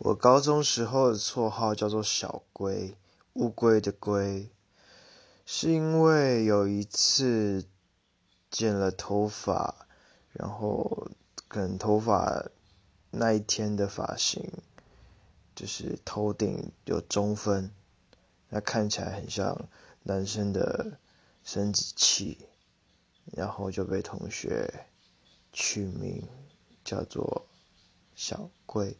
我高中时候的绰号叫做小龟乌龟的龟。是因为有一次剪了头发然后跟头发那一天的发型就是头顶有中分那看起来很像男生的生殖器然后就被同学取名叫做小龟。